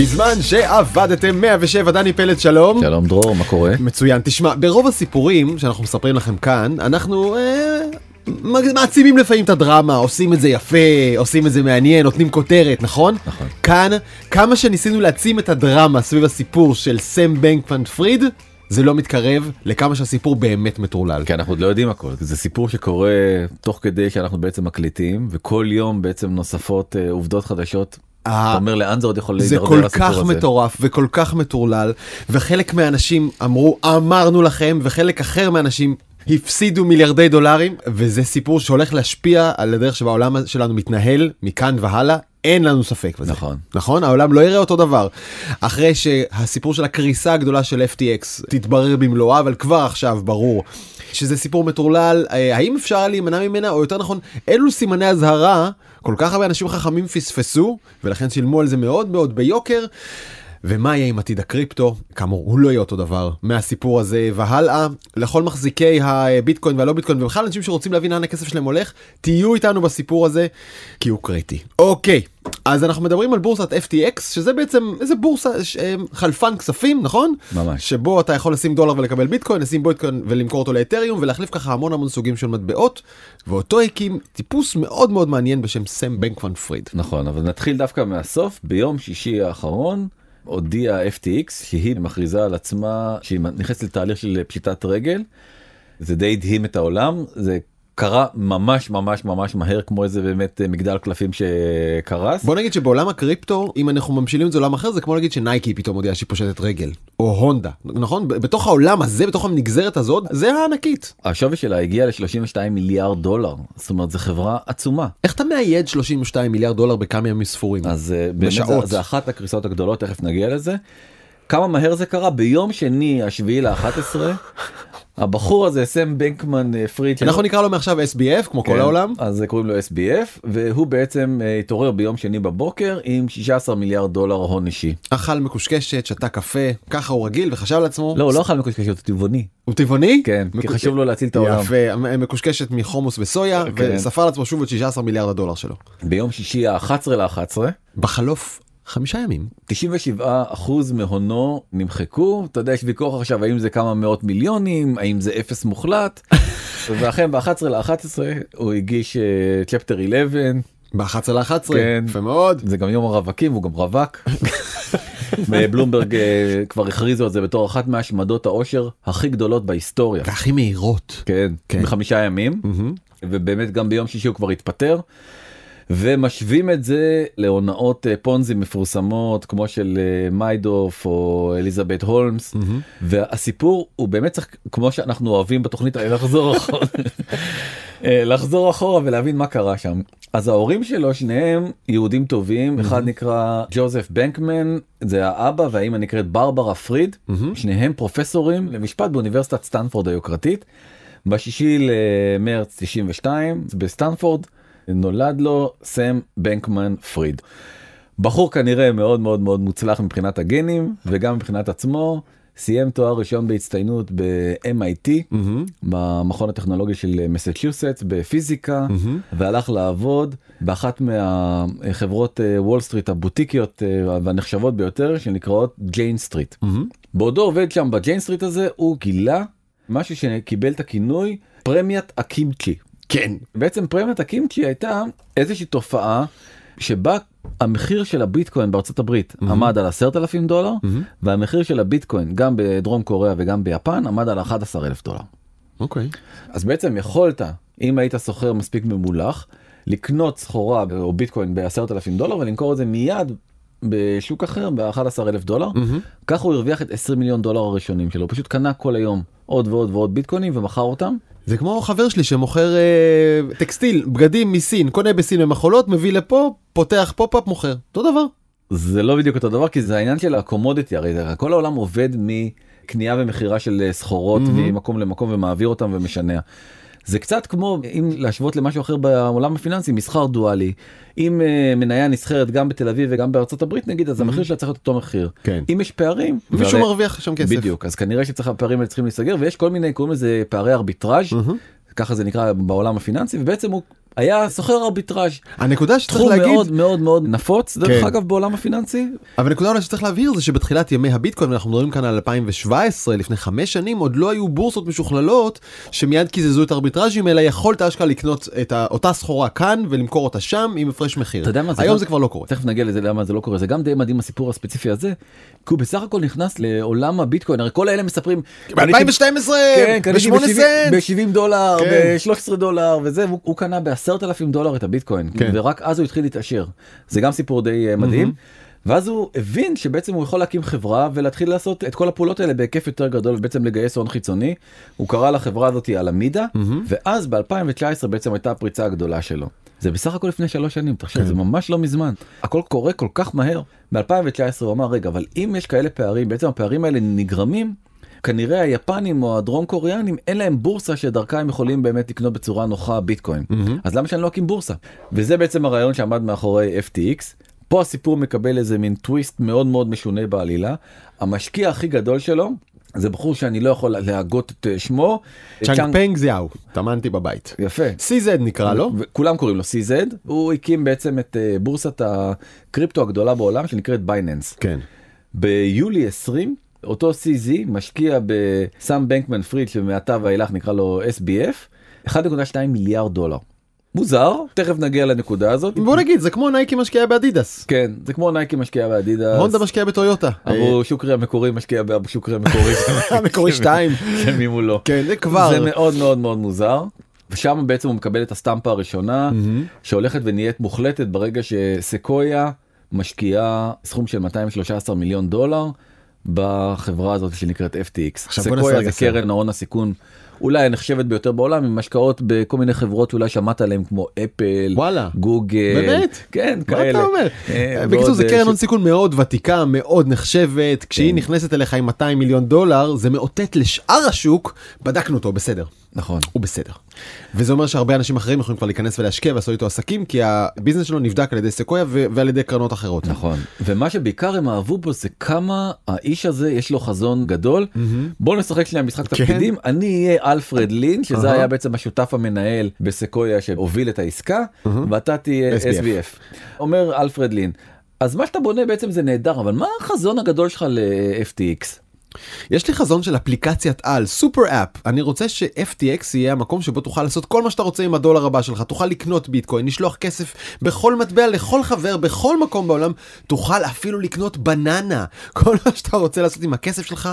בזמן שעבדתם 107 דני פלד שלום. שלום דרור, מה קורה? מצוין. תשמע, ברוב הסיפורים שאנחנו מספרים לכם כאן, אנחנו אה, מעצימים לפעמים את הדרמה, עושים את זה יפה, עושים את זה מעניין, נותנים כותרת, נכון? נכון. כאן, כמה שניסינו להעצים את הדרמה סביב הסיפור של סם בנקמן פריד, זה לא מתקרב לכמה שהסיפור באמת מטורלל. כי אנחנו עוד לא יודעים הכל, זה סיפור שקורה תוך כדי שאנחנו בעצם מקליטים, וכל יום בעצם נוספות אה, עובדות חדשות. אתה אומר לאן זה עוד יכול זה להידרדר כל הסיפור כך הזה? מטורף וכל כך מטורלל, וחלק מהאנשים אמרו אמרנו לכם, וחלק אחר מהאנשים הפסידו מיליארדי דולרים, וזה סיפור שהולך להשפיע על הדרך שבה העולם שלנו מתנהל מכאן והלאה. אין לנו ספק בזה. נכון. נכון? העולם לא יראה אותו דבר. אחרי שהסיפור של הקריסה הגדולה של FTX תתברר במלואה, אבל כבר עכשיו ברור שזה סיפור מטורלל. אה, האם אפשר להימנע ממנה, או יותר נכון, אילו סימני אזהרה כל כך הרבה אנשים חכמים פספסו, ולכן שילמו על זה מאוד מאוד ביוקר. ומה יהיה עם עתיד הקריפטו? כאמור, הוא לא יהיה אותו דבר מהסיפור הזה והלאה. לכל מחזיקי הביטקוין והלא ביטקוין, ובכלל אנשים שרוצים להבין לאן הכסף שלהם הולך, תהיו איתנו בסיפור הזה, כי הוא קריטי. אוקיי, אז אנחנו מדברים על בורסת FTX, שזה בעצם איזה בורסה, ש- אה, חלפן כספים, נכון? ממש. שבו אתה יכול לשים דולר ולקבל ביטקוין, לשים ביטקוין ולמכור אותו לאתריום, ולהחליף ככה המון המון סוגים של מטבעות, ואותו הקים טיפוס מאוד מאוד מעניין בשם סם בנקמן פריד. נכון, אבל נתחיל דווקא מהסוף. ביום שישי האחרון הודיעה FTX שהיא מכריזה על עצמה שהיא נכנסת לתהליך של פשיטת רגל. זה די הדהים את העולם, זה קרה ממש ממש ממש מהר כמו איזה באמת אה, מגדל קלפים שקרס. בוא נגיד שבעולם הקריפטו אם אנחנו ממשילים את זה לעולם אחר זה כמו להגיד שנייקי פתאום הודיעה שהיא פושטת רגל או הונדה נכון בתוך העולם הזה בתוך הנגזרת הזאת זה הענקית. השווי שלה הגיע ל-32 מיליארד דולר, זאת אומרת זו חברה עצומה. איך אתה מאייד 32 מיליארד דולר בכמה ימים ספורים? אז אה, באמת זה, בשעות. זה אחת הקריסות הגדולות, תכף נגיע לזה. כמה מהר זה קרה? ביום שני השביעי ל-11, הבחור הזה, סם בנקמן אה, פריד, אנחנו נקרא לו מעכשיו SBF כמו כל כן, העולם. אז קוראים לו SBF, והוא בעצם אה, התעורר ביום שני בבוקר עם 16 מיליארד דולר הון אישי. אכל מקושקשת שתה קפה ככה הוא רגיל וחשב לעצמו. לא, הוא לא אכל מקושקשת, הוא טבעוני. הוא טבעוני? כן, כי מקוש- חשוב לו להציל את העולם. יפה, מקושקשת מחומוס וסויה כן. וספר לעצמו שוב את 16 מיליארד הדולר שלו. ביום שישי ה-11 ל-11, בחלוף חמישה ימים 97 אחוז מהונו נמחקו אתה יודע יש ויכוח עכשיו האם זה כמה מאות מיליונים האם זה אפס מוחלט ואכן ב-11 ל-11 הוא הגיש צ'פטר 11 ב-11 ל-11 כן. יפה מאוד. זה גם יום הרווקים הוא גם רווק. בלומברג אה, כבר הכריזו על זה בתור אחת מהשמדות העושר הכי גדולות בהיסטוריה. והכי מהירות. כן, כן. בחמישה ימים מהמם. ובאמת גם ביום שישי הוא כבר התפטר. ומשווים את זה להונאות אה, פונזי מפורסמות כמו של אה, מיידוף או אליזבת הולמס מהמם. והסיפור הוא באמת צריך כמו שאנחנו אוהבים בתוכנית האלה לחזור אחורה אה, לחזור אחורה ולהבין מה קרה שם אז ההורים שלו שניהם יהודים טובים אחד נקרא ג'וזף בנקמן זה האבא והאימא נקראת ברברה פריד מהמם. שניהם פרופסורים למשפט באוניברסיטת סטנפורד היוקרתית. בשישי למרץ 92 בסטנפורד נולד לו סם בנקמן פריד. בחור כנראה מאוד מאוד מאוד מוצלח מבחינת הגנים וגם מבחינת עצמו. סיים תואר ראשון בהצטיינות ב-MIT מהמם. במכון הטכנולוגי של מסצ'וסטס בפיזיקה מהמם. והלך לעבוד באחת מהחברות אה, וול סטריט הבוטיקיות אה, והנחשבות ביותר שנקראות Jane Street. מהמם. בעודו עובד שם ב-Jane Street הזה הוא גילה משהו שקיבל את הכינוי פרמיית הקימצ'י. כן. בעצם פרמיית הקימצ'י הייתה איזושהי תופעה שבה המחיר של הביטקוין בארצות הברית מהמם. עמד על 10,000 דולר מהמם. והמחיר של הביטקוין גם בדרום קוריאה וגם ביפן עמד על 11,000 דולר. אוקיי. אז בעצם יכולת אם היית סוחר מספיק ממולח לקנות סחורה או ביטקוין ב-10,000 דולר ולמכור את זה מיד בשוק אחר ב-11,000 דולר. מהמם. ככה הוא הרוויח את 20 מיליון דולר הראשונים שלו, הוא פשוט קנה כל היום עוד ועוד ועוד ביטקוינים ומכר אותם. זה כמו חבר שלי שמוכר אה, טקסטיל, בגדים מסין, קונה בסין במכולות, מביא לפה, פותח pop-up, מוכר. אותו דבר. זה לא בדיוק אותו דבר כי זה העניין של ה-commodity הרי כל העולם עובד מקנייה ומכירה של אה, סחורות מהמם. ממקום למקום ומעביר אותם ומשנע. זה קצת כמו אם להשוות למשהו אחר בעולם הפיננסי מסחר דואלי אם אה, מניה נסחרת גם בתל אביב וגם בארצות הברית נגיד אז המחיר שלה צריך להיות אותו מחיר כן. אם יש פערים מישהו והרי- מרוויח שם כסף. בדיוק אז כנראה שצריך הפערים האלה צריכים להיסגר ויש כל מיני קוראים לזה פערי ארביטראז' מהמם. ככה זה נקרא בעולם הפיננסי ובעצם הוא היה סוחר ארביטראז'. הנקודה שצריך תחום להגיד, מאוד מאוד מאוד נפוץ דרך כן. אגב בעולם הפיננסי. אבל הנקודה אולי שצריך להבהיר זה שבתחילת ימי הביטקוין ואנחנו מדברים כאן על 2017 לפני חמש שנים עוד לא היו בורסות משוכללות שמיד קיזזו את הארביטראז'ים אלא יכולת אשכרה לקנות את אותה סחורה כאן ולמכור אותה שם עם הפרש מחיר. אתה יודע מה זה היום זה כבר לא קורה. תכף נגיע לזה למה זה לא קורה זה גם די מדהים הסיפור הספציפי הזה. כי הוא בסך הכל נכנס לעולם הביטקוין הרי כל האלה מספרים. ב-2012 כן, קניתי ב-8 סנט. ב-70 דולר, כן. ב-13 דולר וזה, הוא קנה ב-10,000 דולר את הביטקוין, כן. ורק אז הוא התחיל להתעשר. זה גם סיפור די אה, מדהים. ואז הוא הבין שבעצם הוא יכול להקים חברה ולהתחיל לעשות את כל הפעולות האלה בהיקף יותר גדול ובעצם לגייס הון חיצוני. הוא קרא לחברה הזאת אלמידה, ואז ב-2019 בעצם הייתה הפריצה הגדולה שלו. זה בסך הכל לפני שלוש שנים, תחשוב, כן. זה ממש לא מזמן. הכל קורה כל כך מהר. ב-2019 הוא אמר, רגע, אבל אם יש כאלה פערים, בעצם הפערים האלה נגרמים כנראה היפנים או הדרום קוריאנים אין להם בורסה שדרכה הם יכולים באמת לקנות בצורה נוחה ביטקוין אז למה שאני לא אקים בורסה וזה בעצם הרעיון שעמד מאחורי FTX. פה הסיפור מקבל איזה מין טוויסט מאוד מאוד משונה בעלילה המשקיע הכי גדול שלו זה בחור שאני לא יכול להגות את אה, שמו צ'אנגפנג ז'או, התאמנתי בבית. יפה CZ נקרא לו. וכולם קוראים לו CZ הוא הקים בעצם את אה, בורסת הקריפטו הגדולה בעולם שנקראת Binance. כן. ביולי 20 אותו CZ משקיע בסאם בנקמן פריד שמעתה ואילך נקרא לו SBF 1.2 מיליארד דולר. מוזר תכף נגיע לנקודה הזאת. בוא נגיד זה כמו נייקי משקיעה באדידס. כן זה כמו נייקי משקיע באדידס. הונדה משקיעה בטויוטה. אבו שוקרי המקורי משקיע באבו שוקרי המקורי. המקורי 2. כן, מי מולו. כן זה כבר. זה מאוד מאוד מאוד מוזר. ושם בעצם הוא מקבל את הסטמפה הראשונה שהולכת ונהיית מוחלטת ברגע שסקויה משקיעה סכום של 213 מיליון דולר בחברה הזאת שנקראת FTX. סקויה זה. קרן ההון הסיכון אולי הנחשבת ביותר בעולם עם השקעות בכל מיני חברות שאולי שמעת עליהן כמו אפל, וואלה. גוגל, באמת? כן מה כאלה. אתה אומר? אה, בקיצור ועוד, זה אה, קרן ש- הון סיכון מאוד ותיקה מאוד נחשבת כשהיא כן. נכנסת אליך עם 200 מיליון דולר זה מאותת לשאר השוק בדקנו אותו בסדר. נכון. הוא בסדר. וזה אומר שהרבה אנשים אחרים יכולים כבר להיכנס ולהשקיע ולעשות איתו עסקים כי הביזנס שלו נבדק על ידי סקויה ו- ועל ידי קרנות אחרות. נכון ומה שבעיקר הם אהבו בו זה כמה האיש הזה יש לו חזון גדול בוא נשחק שנייה משחק כן. תפקידים אני אהיה אלפרד לין שזה אהה. היה בעצם השותף המנהל בסקויה שהוביל את העסקה ואתה תהיה SBF. SBF אומר אלפרד לין אז מה שאתה בונה בעצם זה נהדר אבל מה החזון הגדול שלך ל-FTX. יש לי חזון של אפליקציית על סופר אפ אני רוצה ש-FTX יהיה המקום שבו תוכל לעשות כל מה שאתה רוצה עם הדולר הבא שלך. תוכל לקנות ביטקוין לשלוח כסף בכל מטבע לכל חבר בכל מקום בעולם. תוכל אפילו לקנות בננה. כל מה שאתה רוצה לעשות עם הכסף שלך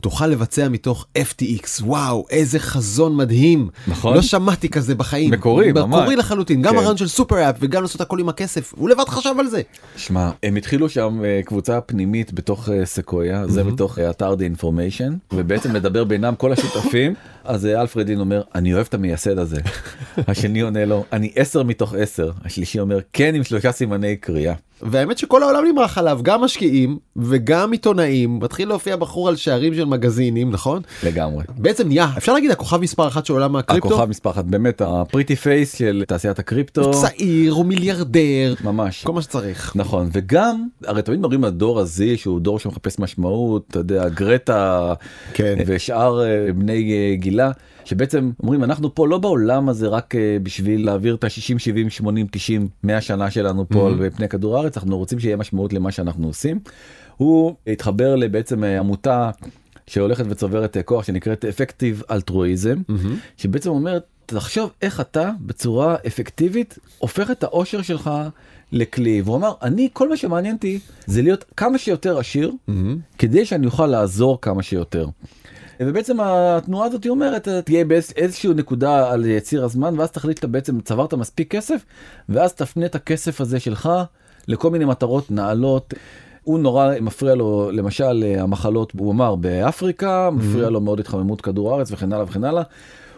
תוכל לבצע מתוך FTX וואו איזה חזון מדהים. נכון. לא שמעתי כזה בחיים. מקורי, ממש. מקורי לחלוטין. גם כן. הרעיון של סופר אפ וגם לעשות הכל עם הכסף הוא לבד חשב על זה. שמע הם התחילו שם אה, קבוצה פנימית בתוך אה, סקויה. זה בתוך אה, אתר The Information ובעצם לדבר בינם כל השותפים אז אה, אלפרד לין אומר אני אוהב את המייסד הזה השני עונה לו אני 10 מתוך 10 השלישי אומר כן עם שלושה סימני קריאה. והאמת שכל העולם נמרח עליו גם משקיעים וגם עיתונאים מתחיל להופיע בחור על שערים של מגזינים נכון לגמרי. בעצם נהיה אפשר להגיד הכוכב מספר אחת של עולם הקריפטו הכוכב מספר אחת באמת ה-pretty face של תעשיית הקריפטו צעיר הוא מיליארדר ממש. כל מה שצריך נכון וגם הרי תמיד מדברים על דור ה-Z שהוא דור שמחפש משמעות אתה יודע גרטה כן. ושאר אה, בני אה, גילה שבעצם אומרים אנחנו פה לא בעולם הזה רק אה, בשביל להעביר את ה-60 70 80 90 100 שנה שלנו פה על פני כדור הארץ אנחנו רוצים שיהיה משמעות למה שאנחנו עושים. הוא התחבר לבעצם אה, עמותה שהולכת וצוברת אה, כוח שנקראת אפקטיב אלטרואיזם שבעצם אומרת תחשוב איך אתה בצורה אפקטיבית הופך את האושר שלך לכלי והוא אמר אני כל מה שמעניין אותי זה להיות כמה שיותר עשיר כדי שאני אוכל לעזור כמה שיותר. ובעצם התנועה הזאת אומרת אתה תהיה באיזשהו נקודה על ציר הזמן ואז תחליט אתה בעצם צברת מספיק כסף ואז תפנה את הכסף הזה שלך לכל מיני מטרות נעלות. הוא נורא מפריע לו למשל המחלות הוא אמר באפריקה מפריע לו מאוד התחממות כדור הארץ וכן הלאה וכן הלאה.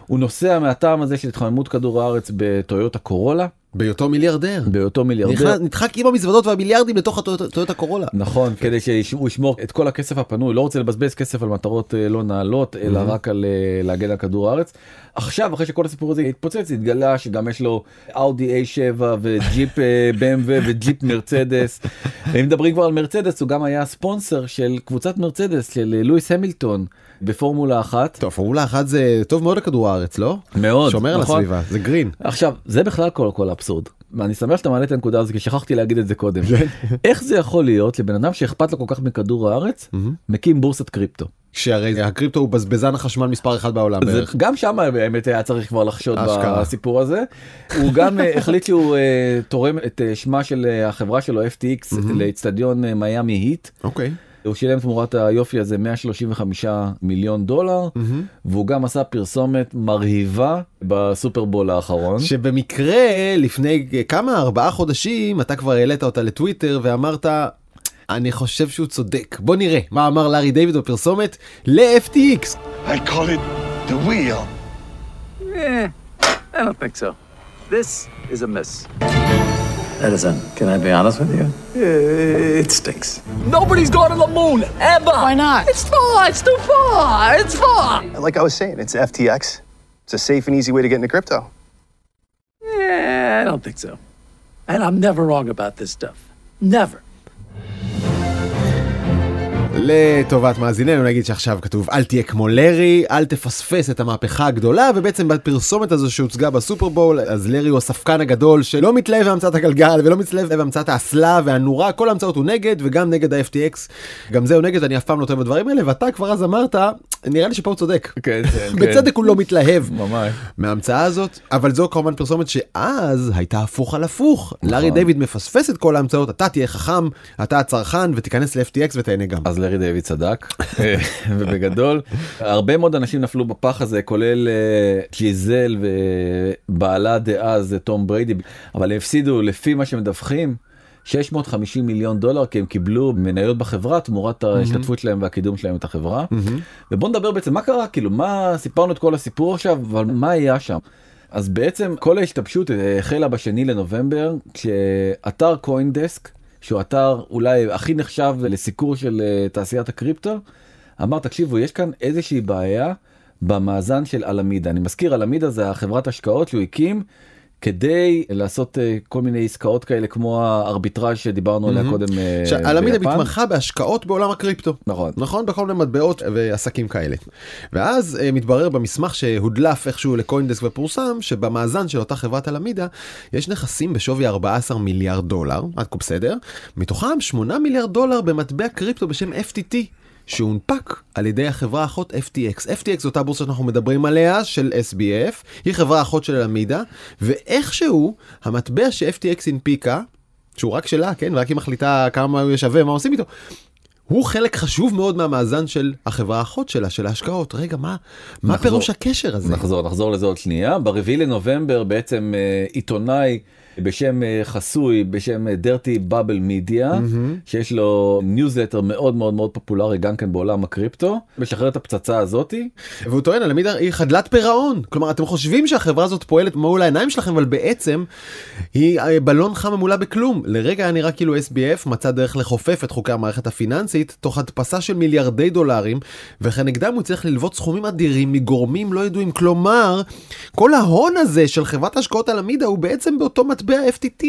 הוא נוסע מהטעם הזה של התחממות כדור הארץ בטויוטה קורולה בהיותו מיליארדר. בהיותו מיליארדר. נדחק עם המזוודות והמיליארדים לתוך הטויוטה קורולה. נכון, כדי שהוא ישמור את כל הכסף הפנוי, לא רוצה לבזבז כסף על מטרות אה, לא נעלות, אלא רק על אה, להגן על כדור הארץ. עכשיו, אחרי שכל הסיפור הזה התפוצץ, התגלה שגם יש לו אאודי A7 וג'יפ אה, BMW וג'יפ מרצדס. אם מדברים כבר על מרצדס, הוא גם היה ספונסר של קבוצת מרצדס, של אה, לואיס המילטון, בפורמולה אחת. טוב, פורמולה אחת זה טוב מאוד לכדור הארץ, לא? מאוד, שומר על נכון. הסביבה, זה גרין. עכשיו זה בכלל כל כל אבסורד ואני שמח שאתה מעלה את הנקודה הזאת כי שכחתי להגיד את זה קודם איך זה יכול להיות לבן אדם שאכפת לו כל כך מכדור הארץ מקים בורסת קריפטו. שהרי הקריפטו הוא בזבזן החשמל מספר אחד בעולם זה, בערך. גם שם האמת היה צריך כבר לחשוד אשכרה. בסיפור הזה. הוא גם אה, החליט שהוא אה, תורם את אה, שמה של אה, החברה שלו FTX לאצטדיון אה, מיאמי היט. אוקיי. הוא שילם תמורת היופי הזה 135 מיליון דולר והוא גם עשה פרסומת מרהיבה בסופרבול האחרון. שבמקרה לפני כמה ארבעה חודשים אתה כבר העלית אותה לטוויטר ואמרת אני חושב שהוא צודק בוא נראה מה אמר לארי דיוויד בפרסומת ל-FTX. I call it the wheel. Eh, I don't think so. This is a miss. Edison, can I be honest with you? Eh, it stinks. Nobody's gone to the moon ever. Why not? It's far. It's too far. It's far. Like I was saying, it's FTX. It's a safe and easy way to get into crypto. Yeah, I don't think so. And I'm never wrong about this stuff. Never. לטובת מאזיננו נגיד שעכשיו כתוב אל תהיה כמו לארי אל תפספס את המהפכה הגדולה ובעצם בפרסומת הזו שהוצגה בסופרבול אז לארי הוא הספקן הגדול שלא מתלהב מהמצאת הגלגל ולא מתלהב מהמצאת האסלה והנורה כל ההמצאות הוא נגד וגם נגד ה-FTX גם זה הוא נגד אני אף פעם לא טועה בדברים האלה ואתה כבר אז אמרת נראה לי שפה הוא צודק כן, כן, בצדק הוא לא מתלהב. מההמצאה הזאת אבל זו כמובן פרסומת שאז הייתה הפוך על הפוך. לארי דיוויד מפספס את כל ההמצאות אתה תהיה חכם אתה הצרכן ותיכנס ל-FTX ותהנה גם. אז לארי דיוויד צדק ובגדול הרבה מאוד אנשים נפלו בפח הזה כולל אה, ג'יזל ובעלה דאז תום בריידי אבל הפסידו לפי מה שמדווחים 650 מיליון דולר כי הם קיבלו מניות בחברה תמורת ההשתתפות שלהם והקידום שלהם את החברה. ובוא נדבר בעצם מה קרה כאילו מה סיפרנו את כל הסיפור עכשיו אבל מה היה שם. אז בעצם כל ההשתבשות אה, החלה בשני לנובמבר כשאתר קוינדסק שהוא אתר אולי הכי נחשב לסיקור של אה, תעשיית הקריפטו אמר תקשיבו יש כאן איזושהי בעיה במאזן של אלמידה. אני מזכיר אלמידה זה החברת השקעות שהוא הקים כדי לעשות אה, כל מיני עסקאות כאלה כמו הארביטראז' שדיברנו עליה קודם אה, ביפן. מתמחה בהשקעות בעולם הקריפטו. נכון. נכון בכל מיני מטבעות ועסקים כאלה. ואז אה, מתברר במסמך שהודלף איכשהו לקוינדסק ופורסם שבמאזן של אותה חברת הלמידה יש נכסים בשווי 14 מיליארד דולר עד כה בסדר מתוכם 8 מיליארד דולר במטבע קריפטו בשם FTT. שהונפק על ידי החברה האחות FTX. FTX זו אותה בורסה שאנחנו מדברים עליה של SBF, היא חברה אחות של הלמידה, ואיכשהו המטבע ש-FTX הנפיקה, שהוא רק שלה, כן, ורק היא מחליטה כמה הוא יהיה שווה, מה עושים איתו, הוא חלק חשוב מאוד מהמאזן של החברה האחות שלה, של ההשקעות. רגע, מה, מה נחזור. פירוש הקשר הזה? נחזור נחזור לזה עוד שנייה ברביעי לנובמבר בעצם אה, עיתונאי בשם אה, חסוי בשם Dirty Bubble Media שיש לו ניוזלטר מאוד מאוד מאוד פופולרי גם כן בעולם הקריפטו משחרר את הפצצה הזאתי והוא טוען, Alameda היא חדלת פירעון. כלומר, אתם חושבים שהחברה הזאת פועלת מול העיניים שלכם, אבל בעצם היא אה, בלון חם ממולא בכלום. לרגע היה נראה כאילו SBF מצא דרך לחופף את חוקי המערכת הפיננסית, תוך הדפסה של מיליארדי דולרים, וכנגדם הוא צריך ללוות סכומים אדירים מגורמים לא ידועים. כלומר, כל ההון הזה של חברת ההשקעות הלמידה הוא בעצם באותו מטבע FTT.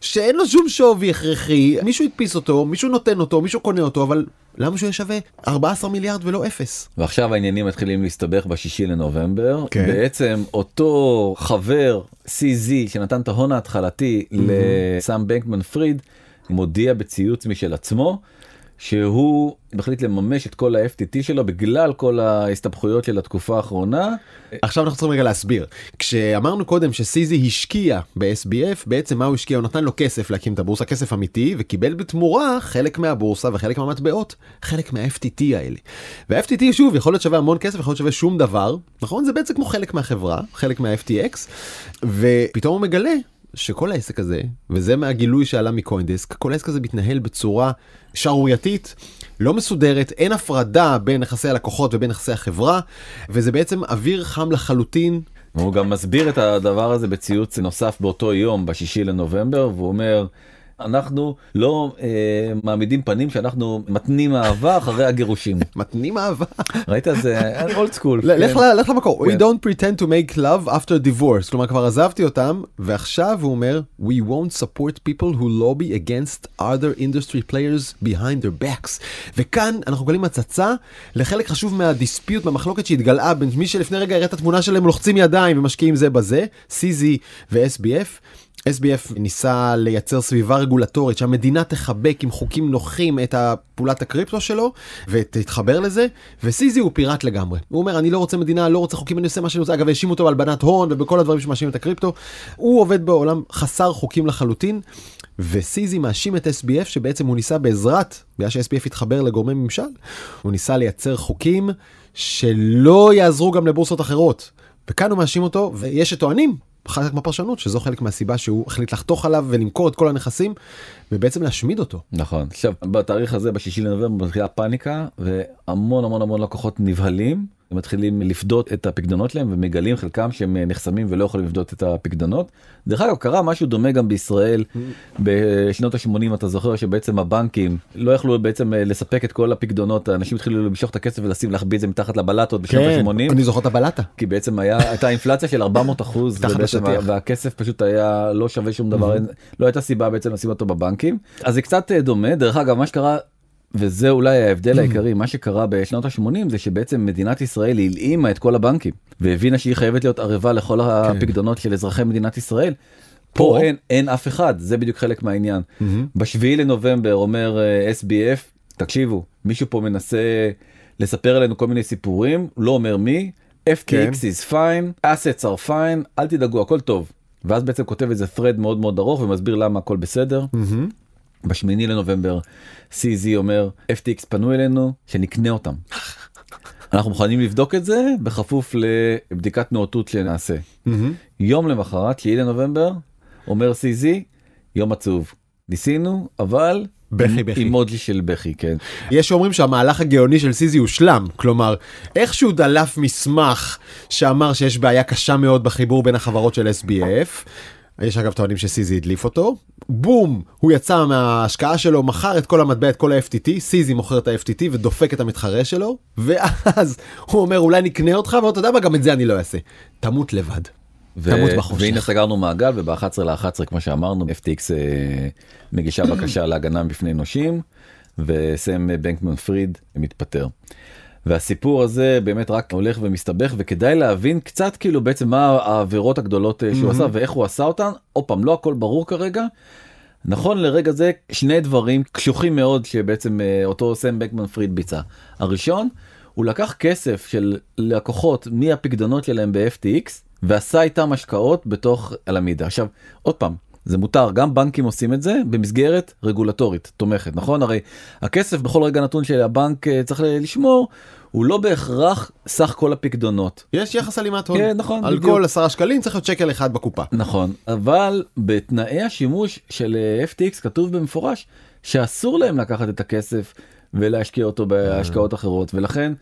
שאין לו שום שווי הכרחי, מישהו הדפיס אותו, מישהו נותן אותו, מישהו קונה אותו, אבל למה שהוא יהיה שווה 14 מיליארד ולא אפס? ועכשיו העניינים מתחילים להסתבך בשישי לנובמבר כן. בעצם אותו חבר CZ שנתן את ההון ההתחלתי לסאם בנקמן פריד מודיע בציוץ משל עצמו שהוא מחליט לממש את כל ה-FTT שלו בגלל כל ההסתבכויות של התקופה האחרונה. עכשיו אנחנו צריכים רגע להסביר. כשאמרנו קודם שסיזי השקיע ב-SBF, בעצם מה הוא השקיע? הוא נתן לו כסף להקים את הבורסה, כסף אמיתי, וקיבל בתמורה חלק מהבורסה וחלק מהמטבעות, חלק מה-FTT האלה. וה-FTT שוב יכול להיות שווה המון כסף, יכול להיות שווה שום דבר, נכון? זה בעצם כמו חלק מהחברה, חלק מה-FTX, ופתאום הוא מגלה שכל העסק הזה, וזה מהגילוי שעלה מקוינדסק, כל העסק הזה מתנהל בצורה שערורייתית, לא מסודרת, אין הפרדה בין נכסי הלקוחות ובין נכסי החברה, וזה בעצם אוויר חם לחלוטין הוא גם מסביר את הדבר הזה בציוץ נוסף באותו יום בשישי לנובמבר והוא אומר. אנחנו לא אה, מעמידים פנים שאנחנו מתנים אהבה אחרי הגירושים. מתנים אהבה. ראית זה אולד סקול. לך כן. לך למקור. We don't pretend to make love after divorce. כלומר כבר עזבתי אותם ועכשיו הוא אומר We won't support people who lobby against other industry players behind their backs. וכאן אנחנו גולים הצצה לחלק חשוב מהדיספיוט מהמחלוקת שהתגלעה בין מי שלפני רגע הראה את התמונה שלהם לוחצים ידיים ומשקיעים זה בזה CZ ו-SBF. SBF ניסה לייצר סביבה רגולטורית שהמדינה תחבק עם חוקים נוחים את פעולת הקריפטו שלו ותתחבר לזה וסיזי הוא פיראט לגמרי. הוא אומר אני לא רוצה מדינה לא רוצה חוקים אני עושה מה שאני רוצה. אגב האשימו אותו בהלבנת הון ובכל הדברים שמאשימים את הקריפטו. הוא עובד בעולם חסר חוקים לחלוטין וסיזי מאשים את SBF שבעצם הוא ניסה בעזרת בגלל ש-SBF התחבר לגורמי ממשל הוא ניסה לייצר חוקים שלא יעזרו גם לבורסות אחרות וכאן הוא מאשים אותו ויש שטוענים חלק מהפרשנות שזו חלק מהסיבה שהוא החליט לחתוך עליו ולמכור את כל הנכסים ובעצם להשמיד אותו. נכון עכשיו בתאריך הזה בשישי לנובמבר מתחילה פאניקה והמון המון המון לקוחות נבהלים מתחילים לפדות את הפקדונות להם ומגלים חלקם שהם נחסמים ולא יכולים לפדות את הפקדונות. דרך אגב קרה משהו דומה גם בישראל בשנות ה-80 אתה זוכר שבעצם הבנקים לא יכלו בעצם לספק את כל הפקדונות אנשים התחילו למשוך את הכסף ולשים להחביא את זה מתחת לבלטות בשנות ה-80 אני זוכר את הבלטה. כי בעצם היה הייתה אינפלציה של 400 אחוז. והכסף פשוט היה לא שווה שום דבר אין- לא הייתה סיבה בעצם לשים אותו בבנקים אז זה קצת אה, דומה דרך אגב מה שקרה. וזה אולי ההבדל העיקרי מה שקרה בשנות ה-80 זה שבעצם מדינת ישראל הלאימה את כל הבנקים והבינה שהיא חייבת להיות ערבה לכל הפקדונות של אזרחי מדינת ישראל. פה פה- אין אין אף אחד זה בדיוק חלק מהעניין. בשביעי לנובמבר אומר אה, SBF תקשיבו מישהו פה מנסה לספר עלינו כל מיני סיפורים לא אומר מי FTX כן. is fine assets are fine אל תדאגו הכל טוב. ואז בעצם כותב איזה thread מאוד מאוד ארוך ומסביר למה הכל בסדר. בשמיני לנובמבר CZ אומר FTX פנו אלינו שנקנה אותם. אנחנו מוכנים לבדוק את זה בכפוף לבדיקת נאותות שנעשה. יום למחרת 9 לנובמבר אומר CZ יום עצוב ניסינו אבל בכי, עם- בכי. אימוג'י של בכי כן יש שאומרים שהמהלך הגאוני של סיזי הושלם כלומר איכשהו דלף מסמך שאמר שיש בעיה קשה מאוד בחיבור בין החברות של SBF. יש אגב טוענים שסיזי הדליף אותו בום הוא יצא מההשקעה שלו מכר את כל המטבע את כל ה-FTT סיזי מוכר את ה-FTT ודופק את המתחרה שלו ואז הוא אומר אולי נקנה אותך ואתה יודע מה גם את זה אני לא אעשה תמות לבד. ו- תמות בחושך. והנה סגרנו מעגל וב-11 ל-11 כמו שאמרנו FTX אה, מגישה בקשה להגנה בפני נושים וסם בנקמן פריד מתפטר. והסיפור הזה באמת רק הולך ומסתבך וכדאי להבין קצת כאילו בעצם מה העבירות הגדולות אה, שהוא עשה ואיך הוא עשה אותן עוד פעם לא הכל ברור כרגע. נכון לרגע זה שני דברים קשוחים מאוד שבעצם אה, אותו סם בנקמן פריד ביצע. הראשון הוא לקח כסף של לקוחות מהפקדונות שלהם ב-FTX ועשה איתם השקעות בתוך אלמידה. עכשיו עוד פעם זה מותר גם בנקים עושים את זה במסגרת רגולטורית תומכת נכון הרי הכסף בכל רגע נתון שהבנק אה, צריך לשמור הוא לא בהכרח סך כל הפקדונות. יש יחס הלימת הון כן, נכון, על בדיוק. כל עשרה שקלים צריך להיות שקל אחד בקופה. נכון אבל בתנאי השימוש של אה, FTX כתוב במפורש שאסור להם לקחת את הכסף ולהשקיע אותו בהשקעות אחרות ולכן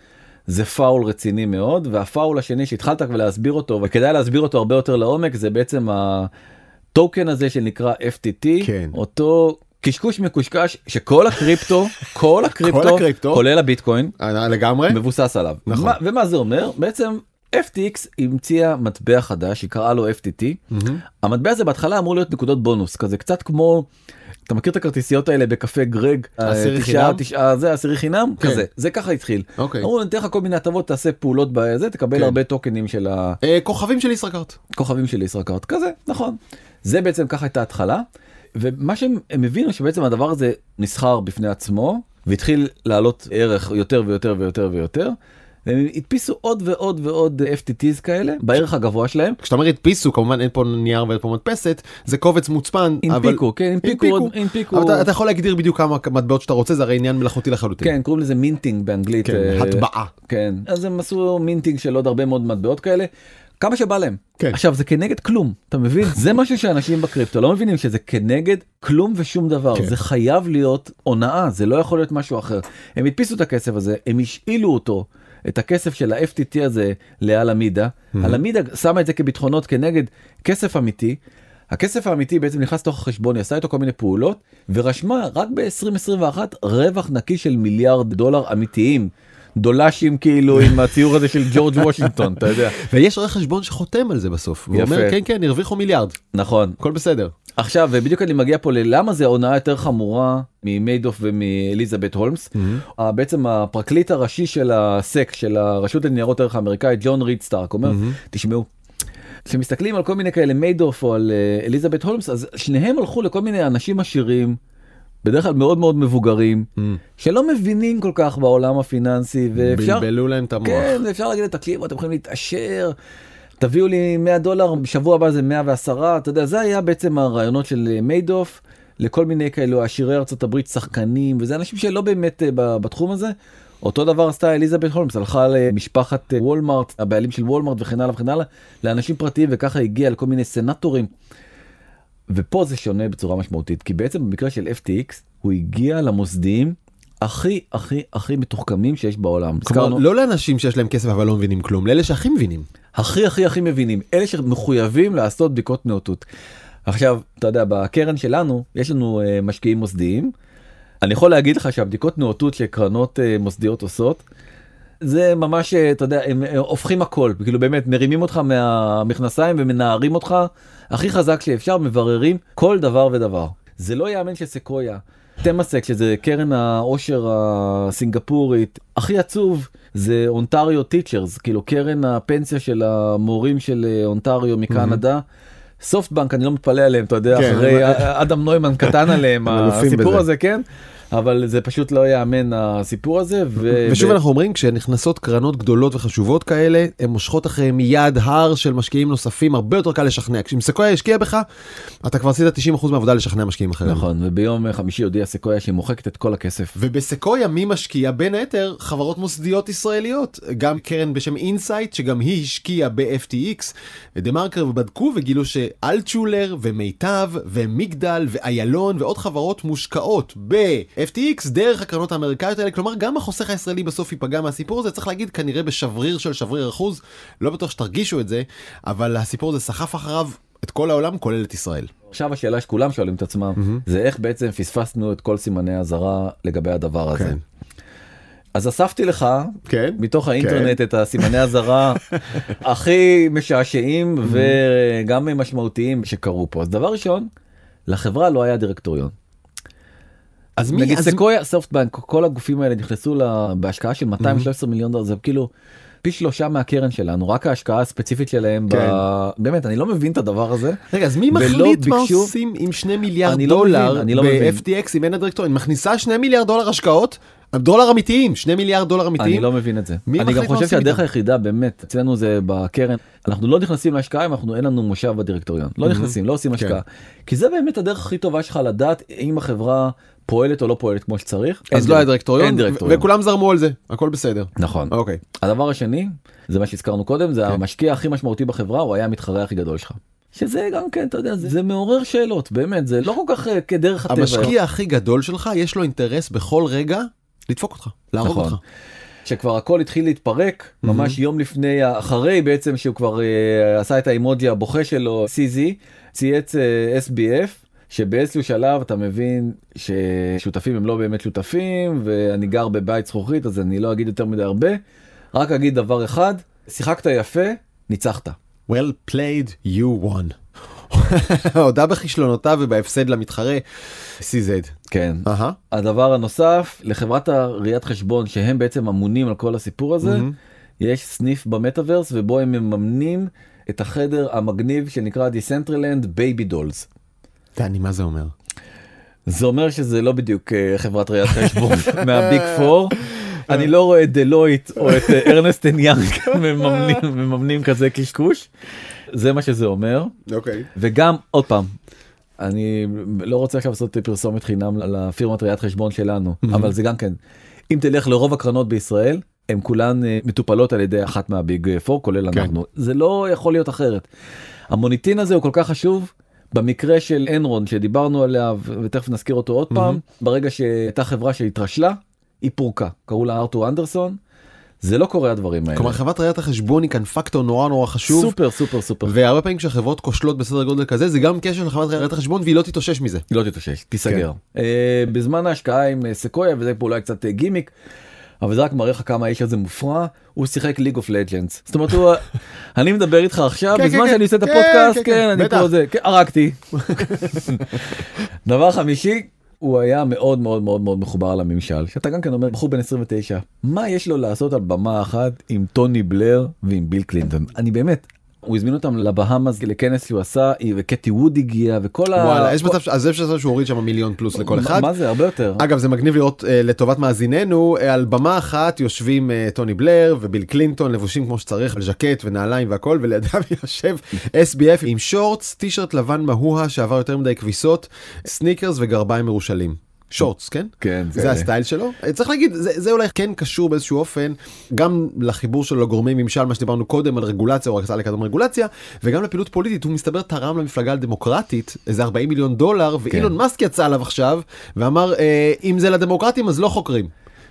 זה פאול רציני מאוד והפאול השני שהתחלת להסביר אותו וכדאי להסביר אותו הרבה יותר לעומק זה בעצם הטוקן הזה שנקרא FTT כן. אותו קשקוש מקושקש שכל הקריפטו כל הקריפטו. כולל הביטקוין אה, לגמרי. מבוסס עליו. נכון. מה, ומה זה אומר? בעצם FTX המציאה מטבע חדש היא קראה לו FTT. המטבע הזה בהתחלה אמור להיות נקודות בונוס כזה קצת כמו. אתה מכיר את הכרטיסיות האלה בקפה גרג עשירי אה, חינם? תשעה זה עשירי חינם כן. כזה זה ככה התחיל. אוקיי. אמרו ניתן לך כל מיני הטבות תעשה פעולות בזה תקבל כן. הרבה טוקנים של אה, כוכבים של ישראכרט. הכוכבים של ישראכרט כזה נכון זה בעצם ככה הייתה התחלה ומה שהם הם הבינו שבעצם הדבר הזה נסחר בפני עצמו והתחיל לעלות ערך יותר ויותר ויותר ויותר. והם הדפיסו עוד ועוד ועוד FTTs כאלה בערך הגבוה שלהם. כשאתה אומר הדפיסו כמובן אין פה נייר ואין פה מדפסת זה קובץ מוצפן אבל הנפיקו כן הנפיקו הנפיקו אבל אתה, אתה יכול להגדיר בדיוק כמה מטבעות שאתה רוצה זה הרי עניין מלאכותי לחלוטין. כן קוראים לזה minting באנגלית כן, אה, הטבעה. כן אז הם עשו minting של עוד הרבה מאוד מטבעות כאלה. כמה שבא להם. כן. עכשיו זה כנגד כלום אתה מבין זה משהו שאנשים בקריפטו לא מבינים שזה כנגד כלום ושום דבר כן. זה חייב להיות הונאה זה לא יכול להיות משהו אחר הם הדפיסו את הכסף הזה הם השאילו אותו את הכסף של ה-FTT הזה לאלמידה, אלמידה שמה את זה כביטחונות כנגד כסף אמיתי. הכסף האמיתי בעצם נכנס לתוך החשבון, היא עשה איתו כל מיני פעולות, ורשמה רק ב-2021 רווח נקי של מיליארד דולר אמיתיים. דולשים כאילו עם הציור הזה של ג'ורג' וושינגטון, אתה יודע. ויש רואה חשבון שחותם על זה בסוף. יפה. אומר כן כן הרוויחו מיליארד נכון. הכל בסדר. עכשיו בדיוק אני מגיע פה ללמה זה הונאה יותר חמורה ממיידוף ומאליזבת הולמס. Mm-hmm. בעצם הפרקליט הראשי של הסק של הרשות לניירות ערך האמריקאית ג'ון ריד סטארק אומר Mm-hmm. תשמעו. כשמסתכלים על כל מיני כאלה מיידוף או על אה, אליזבת הולמס אז שניהם הלכו לכל מיני אנשים עשירים. בדרך כלל מאוד מאוד מבוגרים שלא מבינים כל כך בעולם הפיננסי ואפשר בלבלו להם את המוח. כן, אפשר להגיד, תקשיבו, אתם יכולים להתעשר, תביאו לי 100 דולר, בשבוע הבא זה 110, אתה יודע, זה היה בעצם הרעיונות של אה, מיידוף, לכל מיני כאלו עשירי ארצות הברית, שחקנים, וזה אנשים שלא באמת אה, בתחום הזה. אותו דבר עשתה אליזבת הולמס, הלכה למשפחת אה, וולמארט, הבעלים של וולמארט וכן הלאה וכן הלאה, לאנשים פרטיים, וככה הגיע לכל מיני סנטורים. ופה זה שונה בצורה משמעותית, כי בעצם במקרה של FTX, הוא הגיע למוסדיים הכי הכי הכי מתוחכמים שיש בעולם. כלומר הזכרנו- לא לאנשים שיש להם כסף אבל לא מבינים כלום לאלה שהכי מבינים. הכי הכי הכי מבינים אלה שמחויבים לעשות בדיקות נאותות. עכשיו אתה יודע בקרן שלנו יש לנו uh, משקיעים מוסדיים. אני יכול להגיד לך שהבדיקות נאותות שקרנות uh, מוסדיות עושות. זה ממש אה, אתה יודע הם אה, הופכים הכל. כאילו באמת מרימים אותך מהמכנסיים ומנערים אותך. הכי חזק שאפשר מבררים כל דבר ודבר. זה לא יאמן ש-Sequoia Temasek שזה קרן העושר הסינגפורית הכי עצוב זה Ontario Teachers. כאילו קרן הפנסיה של המורים של אה, אונטריו מקנדה. SoftBank אני לא מתפלא עליהם אתה יודע כן, אחרי אדם נוימן קטן עליהם הסיפור. הזה כן אבל זה פשוט לא יאמן הסיפור הזה ו- ושוב אנחנו אומרים כשנכנסות קרנות גדולות וחשובות כאלה הן מושכות אחריהם מיד הר של משקיעים נוספים הרבה יותר קל לשכנע כשאם סקויה השקיע בך אתה כבר עשית 90% מהעבודה לשכנע משקיעים אחרים. נכון וביום חמישי הודיע סקויה שהיא מוחקת את כל הכסף. וב-Sequoia מי משקיע בין היתר חברות מוסדיות ישראליות גם קרן בשם Insight שגם היא השקיעה ב-FTX ודה מרקר ובדקו וגילו שאלטשולר ומיטב ומגדל ואיילון ועוד חברות מושקעות ב-FTX דרך הקרנות האמריקאיות האלה כלומר גם החוסך הישראלי בסוף ייפגע מהסיפור הזה צריך להגיד כנראה בשבריר של שבריר אחוז לא בטוח שתרגישו את זה אבל הסיפור הזה סחף אחריו את כל העולם כולל את ישראל. עכשיו השאלה שכולם שואלים את עצמם זה איך בעצם פספסנו את כל סימני האזהרה לגבי הדבר הזה. כן. אז אספתי לך כן. מתוך האינטרנט את הסימני האזהרה הכי משעשעים וגם משמעותיים שקרו פה אז דבר ראשון לחברה לא היה דירקטוריון. אז מי נגיד אז סקויה סופטבנק כל הגופים האלה נכנסו לה- בהשקעה של 213 מיליון דולר זה כאילו פי שלושה מהקרן שלנו רק ההשקעה הספציפית שלהם כן. ב... באמת אני לא מבין את הדבר הזה. רגע אז מי מחליט מה ביקשו- עושים עם שני מיליארד אני לא דולר לא מבין. ב-FTX אם אין הדירקטוריון מכניסה שני מיליארד דולר השקעות דולר אמיתיים שני מיליארד דולר אמיתיים. אני לא מבין את זה. אני גם חושב שהדרך? היחידה באמת אצלנו זה בקרן אנחנו לא נכנסים להשקעה אם אנחנו אין לנו מושב בדירקטוריון לא נכנסים לא עושים כן. השקעה כי זה באמת הדרך הכי טובה שלך לדעת אם החברה פועלת או לא פועלת כמו שצריך. אז לא היה דירק- דירקטוריון אין דירקטוריון. וכולם זרמו על זה הכל בסדר. נכון. אוקיי. הדבר השני זה מה שהזכרנו קודם כן. זה המשקיע הכי משמעותי בחברה הוא היה המתחרה הכי גדול שלך. שזה גם כן אתה יודע זה, זה מעורר שאלות באמת זה לא כל כך אה, כדרך הטבע. המשקיע הכי גדול שלך יש לו אינטרס בכל רגע לדפוק אותך להרוג נכון. אותך. שכבר הכל התחיל להתפרק ממש יום לפני אחרי בעצם שהוא כבר אה, עשה את האימוג'י הבוכה שלו CZ צייץ אה, SBF שבאיזשהו שלב אתה מבין ששותפים הם לא באמת שותפים ואני גר בבית זכוכית אז אני לא אגיד יותר מדי הרבה רק אגיד דבר אחד שיחקת יפה ניצחת. well played you won. הודה בכישלונותיו ובהפסד למתחרה CZ. כן. אהה. הדבר הנוסף לחברת הראיית חשבון שהם בעצם אמונים על כל הסיפור הזה יש סניף במטאוורס ובו הם מממנים את החדר המגניב שנקרא Decentraland Baby Dolls. דני מה זה אומר? זה אומר שזה לא בדיוק אה, חברת ראיית חשבון מהביג פור. אני לא רואה את Deloitte או את אה, Ernst and Young מממנים כזה קשקוש. זה מה שזה אומר. אוקיי. וגם עוד פעם אני לא רוצה עכשיו לעשות פרסומת חינם לפירמת ראיית חשבון שלנו אבל זה גם כן אם תלך לרוב הקרנות בישראל הם כולן אה, מטופלות על ידי אחת מה-Big Four כולל כן. אנחנו זה לא יכול להיות אחרת. המוניטין הזה הוא כל כך חשוב. במקרה של Enron שדיברנו עליו ותכף נזכיר אותו עוד פעם ברגע שהייתה חברה שהתרשלה היא פורקה קראו לה Arthur Andersen זה לא קורה הדברים האלה. כלומר חברת ראיית החשבון היא כאן פקטור נורא נורא חשוב. סופר סופר סופר. והרבה פעמים כשהחברות כושלות בסדר גודל כזה זה גם קשר לחברת ראיית החשבון והיא לא תתאושש מזה. היא לא תתאושש, תיסגר. אה, בזמן ההשקעה עם אה, סקויה וזה פה אולי קצת אה, גימיק. אבל זה רק מראה לך כמה האיש הזה מופרע הוא שיחק League of Legends זאת אומרת הוא אני מדבר איתך עכשיו כן, בזמן כן, שאני עושה את כן, הפודקאסט כן, כן כן, אני. פה זה כן, הרגתי. דבר חמישי הוא היה מאוד מאוד מאוד מאוד מחובר לממשל שאתה גם כן אומר בחור בן 29 מה יש לו לעשות על במה אחת עם טוני בלר ועם ביל קלינטון אני באמת. הוא הזמין אותם לבהאמאס לכנס שהוא עשה וקטי ווד הגיע וכל ה... וואלה יש מצב אז יש מצב שהוא הוריד שם מיליון פלוס לכל אחד. מה זה הרבה יותר. אגב זה מגניב לראות אה, לטובת מאזיננו אה, על במה אחת יושבים אה, טוני בלר וביל קלינטון לבושים כמו שצריך על ז'קט ונעליים והכל ולידם יושב SBF עם שורטס טי שרט לבן מהוה שעבר יותר מדי כביסות סניקרס וגרביים מרושלים. שורטס כן? כן, זה זה- הסטייל שלו אה, צריך להגיד זה, זה אולי כן קשור באיזשהו אופן גם לחיבור שלו לגורמי ממשל מה שדיברנו קודם על רגולציה או רצה לקדם רגולציה וגם לפעילות פוליטית הוא מסתבר תרם למפלגה הדמוקרטית איזה 40 מיליון דולר ואילון מאסק יצא עליו עכשיו ואמר אה, אם זה לדמוקרטים אז לא חוקרים.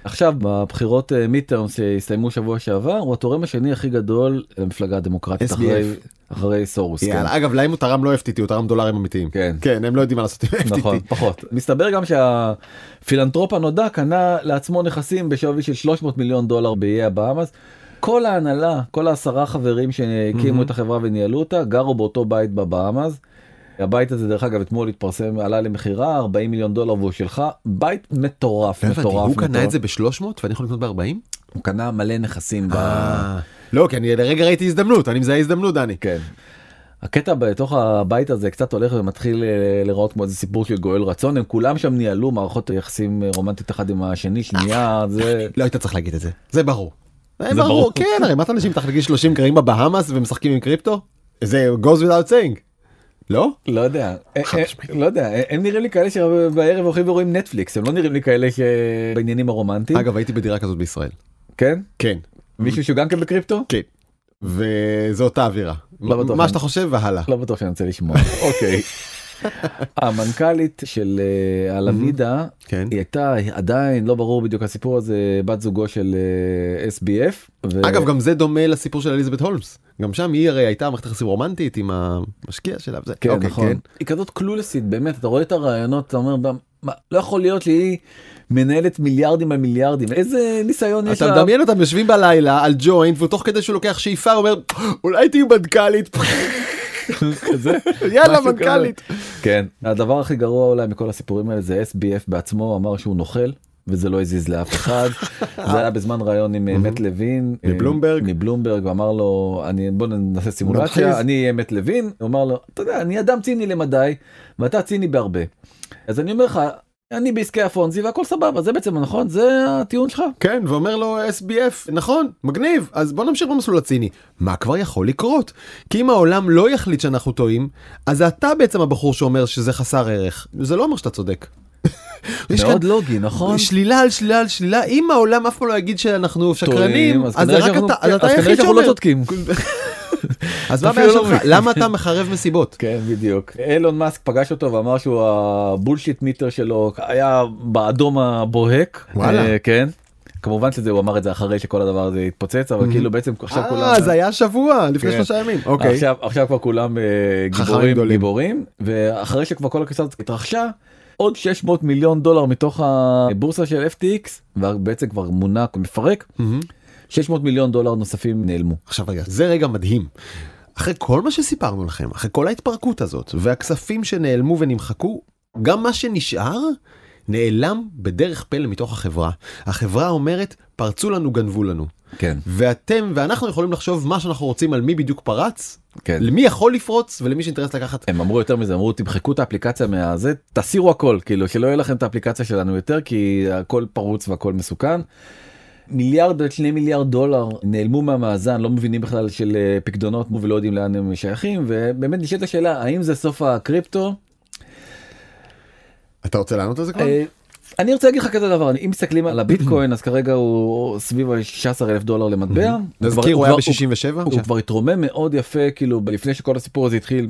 עכשיו בבחירות midterm שהסתיימו שבוע שעבר הוא התורם השני הכי גדול למפלגה הדמוקרטית. אחרי, אחרי סורוס. כן. יאללה, אגב להם הוא תרם לא FTT הוא תרם דולרים אמיתיים. כן. כן הם לא יודעים מה לעשות עם FTT. נכון פחות מסתבר גם שהפילנטרופ הנודע קנה לעצמו נכסים בשווי של 300 מיליון דולר באיי הבאמאס. כל ההנהלה כל העשרה חברים שהקימו את החברה וניהלו אותה גרו באותו בית בבאמאס. הבית הזה דרך אגב אתמול התפרסם עלה למכירה 40 מיליון דולר והוא שלך בית מטורף מטורף. הוא קנה. את זה ב-300 ואני יכול לקנות ב-40? הוא קנה מלא נכסים. ב... לא כי אני לרגע ראיתי הזדמנות אני מזהה הזדמנות דני. כן. הקטע בתוך הבית הזה קצת הולך ומתחיל אה, להיראות כמו איזה סיפור של גואל רצון הם כולם שם ניהלו מערכות יחסים אה, רומנטית אחד עם השני שנייה זה לא היית צריך להגיד את זה זה ברור. זה ברור. כן הרי מה אתה אנשים מתחת לגיל 30 גרים בבהאמאס ומשחקים עם קריפטו? זה goes without saying. לא? לא יודע אה, אה, לא יודע אה, הם נראים לי כאלה שבערב הולכים ורואים נטפליקס הם לא נראים לי כאלה שבעניינים הרומנטיים אגב הייתי בדירה כזאת בישראל. כן כן. מישהו שהוא גם כן בקריפטו כן. וזו אותה אווירה. לא בטוח. מה שאתה חושב והלאה. לא בטוח שאני רוצה לשמוע אוקיי. המנכ"לית של אה, הלמידה כן. היא הייתה עדיין לא ברור בדיוק הסיפור הזה בת זוגו של אה, SBF. ו- אגב גם זה דומה לסיפור של אליזבת הולמס. גם שם היא הרי הייתה מערכת יחסים רומנטית עם המשקיע שלה. וזה. כן אוקיי, נכון. היא כזאת קלולסית באמת אתה רואה את הרעיונות אתה אומר "מה, לא יכול להיות שהיא מנהלת מיליארדים על מיליארדים איזה ניסיון יש אתה לה. מדמיין אותם יושבים בלילה על ג'וינט ותוך כדי שהוא לוקח שאיפה אומר אולי תהיי מנכ"לית. כזה. יאללה מנכ"לית. כן הדבר הכי גרוע אולי מכל הסיפורים האלה זה SBF בעצמו אמר שהוא נוכל. וזה לא הזיז לאף אחד זה היה בזמן ראיון עם אה, מת לוין אה, מבלומברג. מבלומברג ואמר לו אני בוא נעשה. סימולציה אני אהיה מת לוין הוא אמר לו אתה יודע אני אדם ציני למדי ואתה ציני בהרבה אז אני אומר לך אני בעסקי הפונזי והכל סבבה זה בעצם נכון? זה הטיעון שלך? כן ואומר לו SBF נכון מגניב אז בוא נמשיך במסלול הציני. מה כבר יכול לקרות? כי אם העולם לא יחליט שאנחנו טועים אז אתה בעצם הבחור שאומר שזה חסר ערך. זה לא אומר שאתה צודק. יש מאוד לוגי נכון? שלילה על שלילה על שלילה. אם העולם אף פעם לא יגיד שאנחנו שקרנים אז אתה היחיד שאומר. אז מה הבעיה לא שלך מבין. למה אתה מחרב מסיבות כן בדיוק אילון מאסק פגש אותו ואמר שהוא הבולשיט מיטר שלו היה באדום הבוהק וואלה. אה, כן. כמובן שזה הוא אמר את זה אחרי שכל הדבר הזה התפוצץ אבל כאילו בעצם עכשיו כולם אה זה היה שבוע לפני כן. שלושה ימים אוקיי עכשיו עכשיו כבר כולם אה, גיבורים. גיבורים ואחרי שכבר כל הקריסה הזאת התרחשה עוד 600 מיליון דולר מתוך הבורסה של FTX ובעצם כבר מונה מפרק 600 מיליון דולר נוספים נעלמו. עכשיו רגע זה רגע מדהים. אחרי כל מה שסיפרנו לכם אחרי כל ההתפרקות הזאת והכספים שנעלמו ונמחקו גם מה שנשאר נעלם בדרך פלא מתוך החברה החברה אומרת פרצו לנו גנבו לנו כן ואתם ואנחנו יכולים לחשוב מה שאנחנו רוצים על מי בדיוק פרץ כן. למי יכול לפרוץ ולמי שאינטרס לקחת הם אמרו יותר מזה אמרו תמחקו את האפליקציה מהזה תסירו הכל כאילו שלא יהיה לכם את האפליקציה שלנו יותר כי הכל פרוץ והכל מסוכן. מיליארד עד שני מיליארד דולר נעלמו מהמאזן לא מבינים בכלל של אה, פקדונות ולא יודעים לאן הם שייכים ובאמת נשאלת השאלה האם זה סוף הקריפטו. אתה רוצה לענות על זה כבר? אה, אני רוצה להגיד לך כזה דבר אם מסתכלים על הביטקוין אז כרגע הוא סביב ה-16 אלף דולר למטבע. נזכיר הוא היה כבר- ב-67? הוא כבר התרומם מאוד יפה כאילו לפני שכל הסיפור הזה התחיל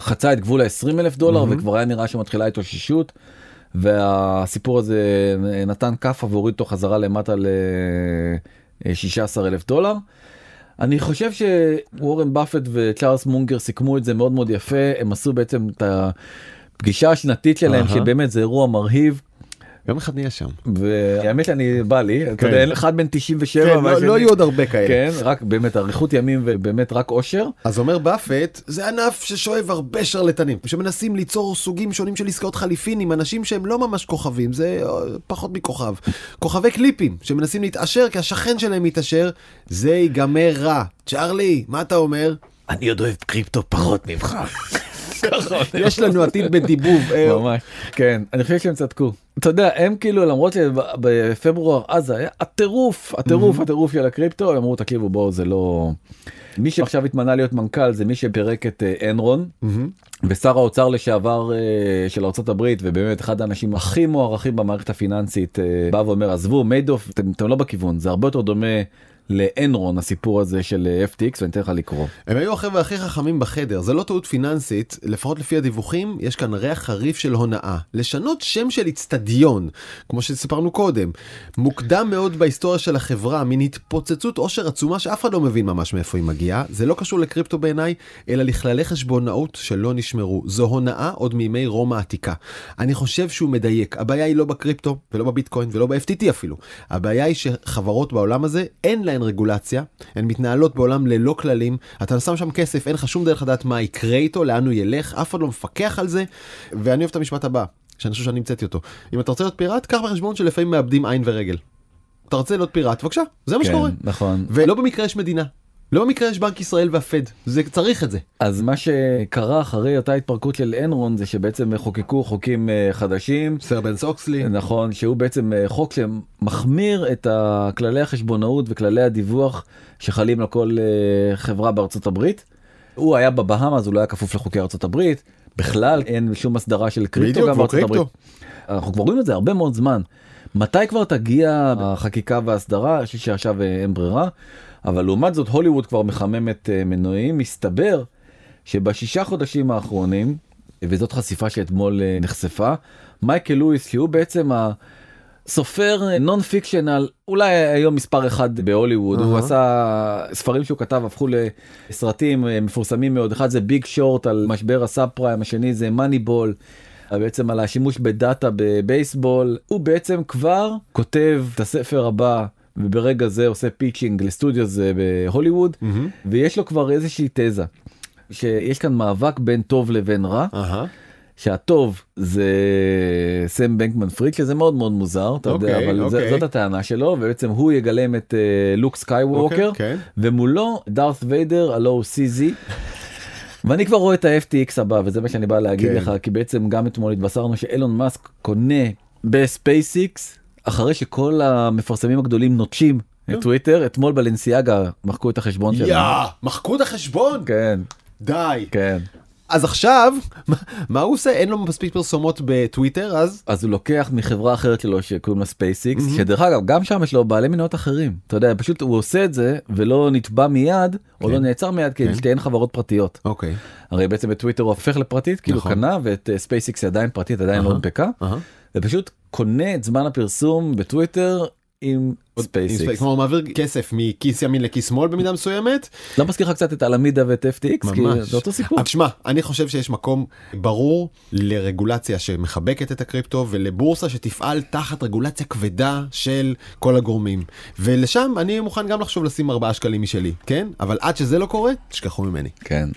חצה את גבול ה-20 אלף דולר וכבר היה נראה שמתחילה התאוששות והסיפור הזה נתן כאפה והוריד אותו חזרה למטה אה, 16 אלף דולר. אני חושב שוורן באפט וצ'ארלס מונגר סיכמו את זה מאוד מאוד יפה הם עשו בעצם את הפגישה השנתית שלהם אהה. שבאמת זה אירוע מרהיב יום אחד נהיה שם. והאמת אני בא לי אתה יודע אחד בן 97 כן, לא- לא יהיו עוד הרבה כאלה. כן רק באמת אריכות ימים ובאמת רק אושר. אז אומר באפט, זה ענף ששואב הרבה שרלטנים, שמנסים ליצור סוגים שונים של עסקאות חליפין עם אנשים שהם לא ממש כוכבים, זה אה, פחות מכוכב. כוכבי קליפים, שמנסים להתעשר כי השכן שלהם מתעשר, זה ייגמר רע. צ'ארלי, מה אתה אומר? אני עוד אוהב קריפטו פחות ממך. יש לנו עתיד בדיבוב. אה, ממש כן אני חושב שהם צדקו אתה יודע הם כאילו למרות שבפברואר אז זה היה הטירוף הטירוף הטירוף של הקריפטו הם אמרו תקשיבו בואו זה לא. מי שעכשיו התמנה להיות מנכ"ל זה מי שפירק את אה, אנרון ושר האוצר לשעבר אה, של ארה"ב ובאמת אחד האנשים הכי מוערכים במערכת הפיננסית אה, בא ואומר עזבו מיידוף אתם, אתם לא בכיוון זה הרבה יותר דומה לאנרון הסיפור הזה של אה, FTX ואני אתן לך לקרוא. הם היו החבר'ה הכי חכמים בחדר, זה לא טעות פיננסית, לפחות לפי הדיווחים, יש כאן ריח חריף של הונאה. לשנות שם של איצטדיון, כמו שסיפרנו קודם, מוקדם מאוד בהיסטוריה של החברה, מין התפוצצות עושר עצומה שאף אחד לא מבין ממש מאיפה היא מגיעה, זה לא קשור לקריפטו בעיניי, אלא לכללי חשבונאות שלא נשמרו. זו הונאה עוד מימי רומא העתיקה. אני חושב שהוא מדייק, הבעיה היא לא בקריפטו, ולא בביטקוין, ולא ב-FTT אפילו. הבעיה היא שחברות בעולם הזה, אין להן רגולציה, הן מתנהלות בעולם ללא כללים, אתה שם שם כסף, אין לך שום דרך לדעת מה יקרה איתו, לאן הוא ילך, אף אחד לא מפקח על זה, ואני אוהב את המשפט הבא, שאני חושב שאני המצאתי אותו. אם אתה רוצה להיות פיראט, קח בחשבון שלפעמים מאבדים עין ורגל. אתה רוצה להיות פיראט, בבקשה, זה מה כן, שקורה. נכון. ולא במקרה יש מדינה. לא במקרה יש בנק ישראל והפד, זה צריך את זה. אז מה שקרה אחרי אותה התפרקות של אנרון זה שבעצם חוקקו חוקים אה, חדשים. סר בן סוקסלי. נכון שהוא בעצם אה, חוק שמחמיר את כללי החשבונאות וכללי הדיווח שחלים על כל אה, חברה בארצות הברית. הוא היה בבהאמה אז הוא לא היה כפוף לחוקי ארצות הברית בכלל אין שום הסדרה של קריפטו גם בארצות הברית. אנחנו כבר רואים את זה הרבה מאוד זמן. מתי כבר תגיע החקיקה וההסדרה? אני חושב שעכשיו אין ברירה. אבל לעומת זאת הוליווד כבר מחממת אה, מנועים מסתבר שבשישה חודשים האחרונים וזאת חשיפה שאתמול אה, נחשפה מייקל לואיס שהוא בעצם הסופר non-fictional אולי היום מספר אחד בהוליווד הוא אהה. עשה ספרים שהוא כתב הפכו לסרטים אה, מפורסמים מאוד אחד זה ביג שורט על משבר הסאב פריים השני זה מאני בול. בעצם על השימוש בדאטה בבייסבול הוא בעצם כבר כותב את הספר הבא וברגע זה עושה pitching לסטודיו זה בהוליווד ויש לו כבר איזושהי תזה שיש כאן מאבק בין טוב לבין רע אהה. שהטוב זה סם בנקמן פריד שזה מאוד מאוד מוזר אתה יודע אוקיי, אבל זה- אוקיי. זאת הטענה שלו ובעצם הוא יגלם את אה, לוק סקייווקר אוקיי, כן. ומולו דארת ויידר הלא הוא CZ. ואני כבר רואה את ה-FTX הבא וזה מה שאני בא להגיד כן. לך כי בעצם גם אתמול התבשרנו שאילון מאסק קונה בספייסיקס אחרי שכל המפרסמים הגדולים נוטשים את טוויטר אתמול בלנסיאגה מחקו את החשבון שלהם. יא, מחקו את החשבון? כן די. כן. אז עכשיו, מה- הוא עושה? אין לו מספיק פרסומות בטוויטר, אז אז הוא לוקח מחברה אחרת שלו שקוראים לה ספייסיקס שדרך אגב גם שם יש לו בעלי מניות אחרים אתה יודע פשוט הוא עושה את זה ולא נתבע מיד או לא נעצר מיד כי שתיהן חברות פרטיות אוקיי. הרי בעצם בטוויטר הוא הופך לפרטית כאילו נכון. קנה ואת אה, ספייסיקס היא עדיין פרטית עדיין לא אהה, הונפקה אהה. ופשוט קונה את זמן הפרסום בטוויטר עם ספייסיקס. כלומר מעביר כסף מכיס ימין לכיס שמאל במידה מסוימת. לא מזכיר לך קצת את אלמידה ואת FTX כי ממש. זה אותו סיפור. תשמע, אני חושב שיש מקום ברור לרגולציה שמחבקת את הקריפטו ולבורסה שתפעל תחת רגולציה כבדה של כל הגורמים. ולשם אני מוכן גם לחשוב לשים 4 שקלים משלי, כן? אבל עד שזה לא קורה, תשכחו ממני. כן.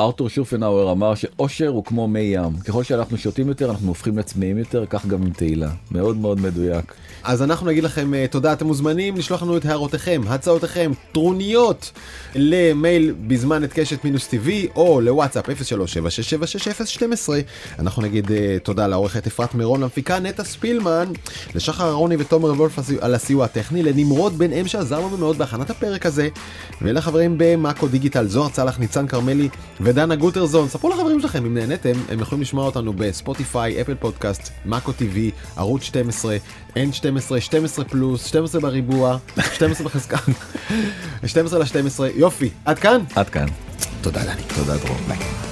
ארתור שופנאוור אמר שאושר הוא כמו מי ים ככל שאנחנו שותים יותר אנחנו הופכים לצמאים יותר כך גם עם תהילה מאוד מאוד מדויק. אז אנחנו נגיד לכם אה, תודה, אתם מוזמנים לשלוח לנו את הערותיכם, הצעותיכם, טרוניות למייל בזמן את קשת מינוס טבעי או לוואטסאפ 0376766012. אנחנו נגיד אה, תודה לעורכת אפרת מירון, למפיקה נטע ספילמן, לשחר אהרוני ותומר וולף על הסיוע הטכני, לנמרוד בן אם שעזר לנו מאוד בהכנת הפרק הזה, ולחברים במאקו דיגיטל, זוהר צלח, ניצן כרמלי ודנה גוטרזון. ספרו לחברים שלכם אם נהניתם, הם יכולים לשמוע אותנו בספוטיפיי, אפל פודקאסט, מאקו טיווי, ערוץ 12, N12, 12 פלוס, 12 בריבוע, 12 בחזקה, 12 ל-12, יופי, עד כאן. עד כאן. תודה דני. תודה דרור. ביי.